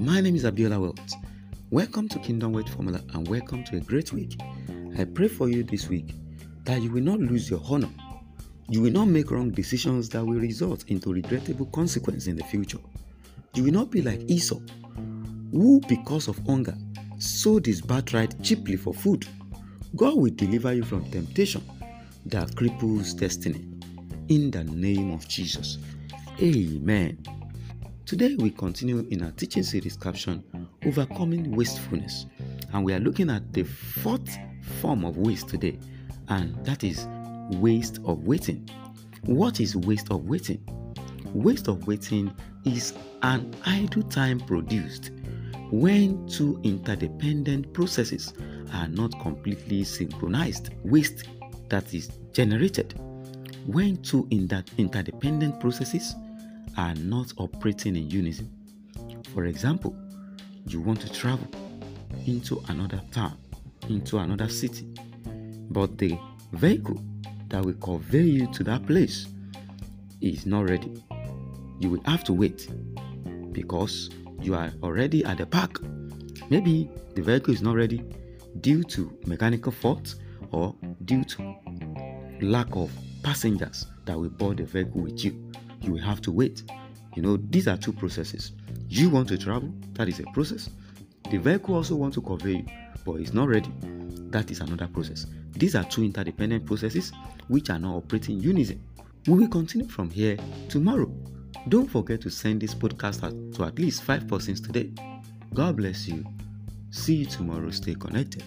My name is Abiola Welts. Welcome to Kingdom Wealth Formula and welcome to a great week. I pray for you this week that you will not lose your honor. You will not make wrong decisions that will result into regrettable consequences in the future. You will not be like Esau, who, because of hunger, sold his birthright cheaply for food. God will deliver you from temptation that cripples destiny. In the name of Jesus. Amen. Today we continue in our teaching series caption Overcoming Wastefulness. And we are looking at the fourth form of waste today, and that is waste of waiting. What is waste of waiting? Waste of waiting is an idle time produced when two interdependent processes are not completely synchronized. Waste that is generated when two interdependent processes are not operating in unison. For example, you want to travel into another town, into another city, but the vehicle that will convey you to that place is not ready. You will have to wait because you are already at the park. Maybe the vehicle is not ready due to mechanical fault or due to lack of passengers that will board the vehicle with you you will have to wait. You know, these are two processes. You want to travel, that is a process. The vehicle also wants to convey you, but it's not ready. That is another process. These are two interdependent processes which are not operating unison. We will continue from here tomorrow. Don't forget to send this podcast to at least five persons today. God bless you. See you tomorrow. Stay connected.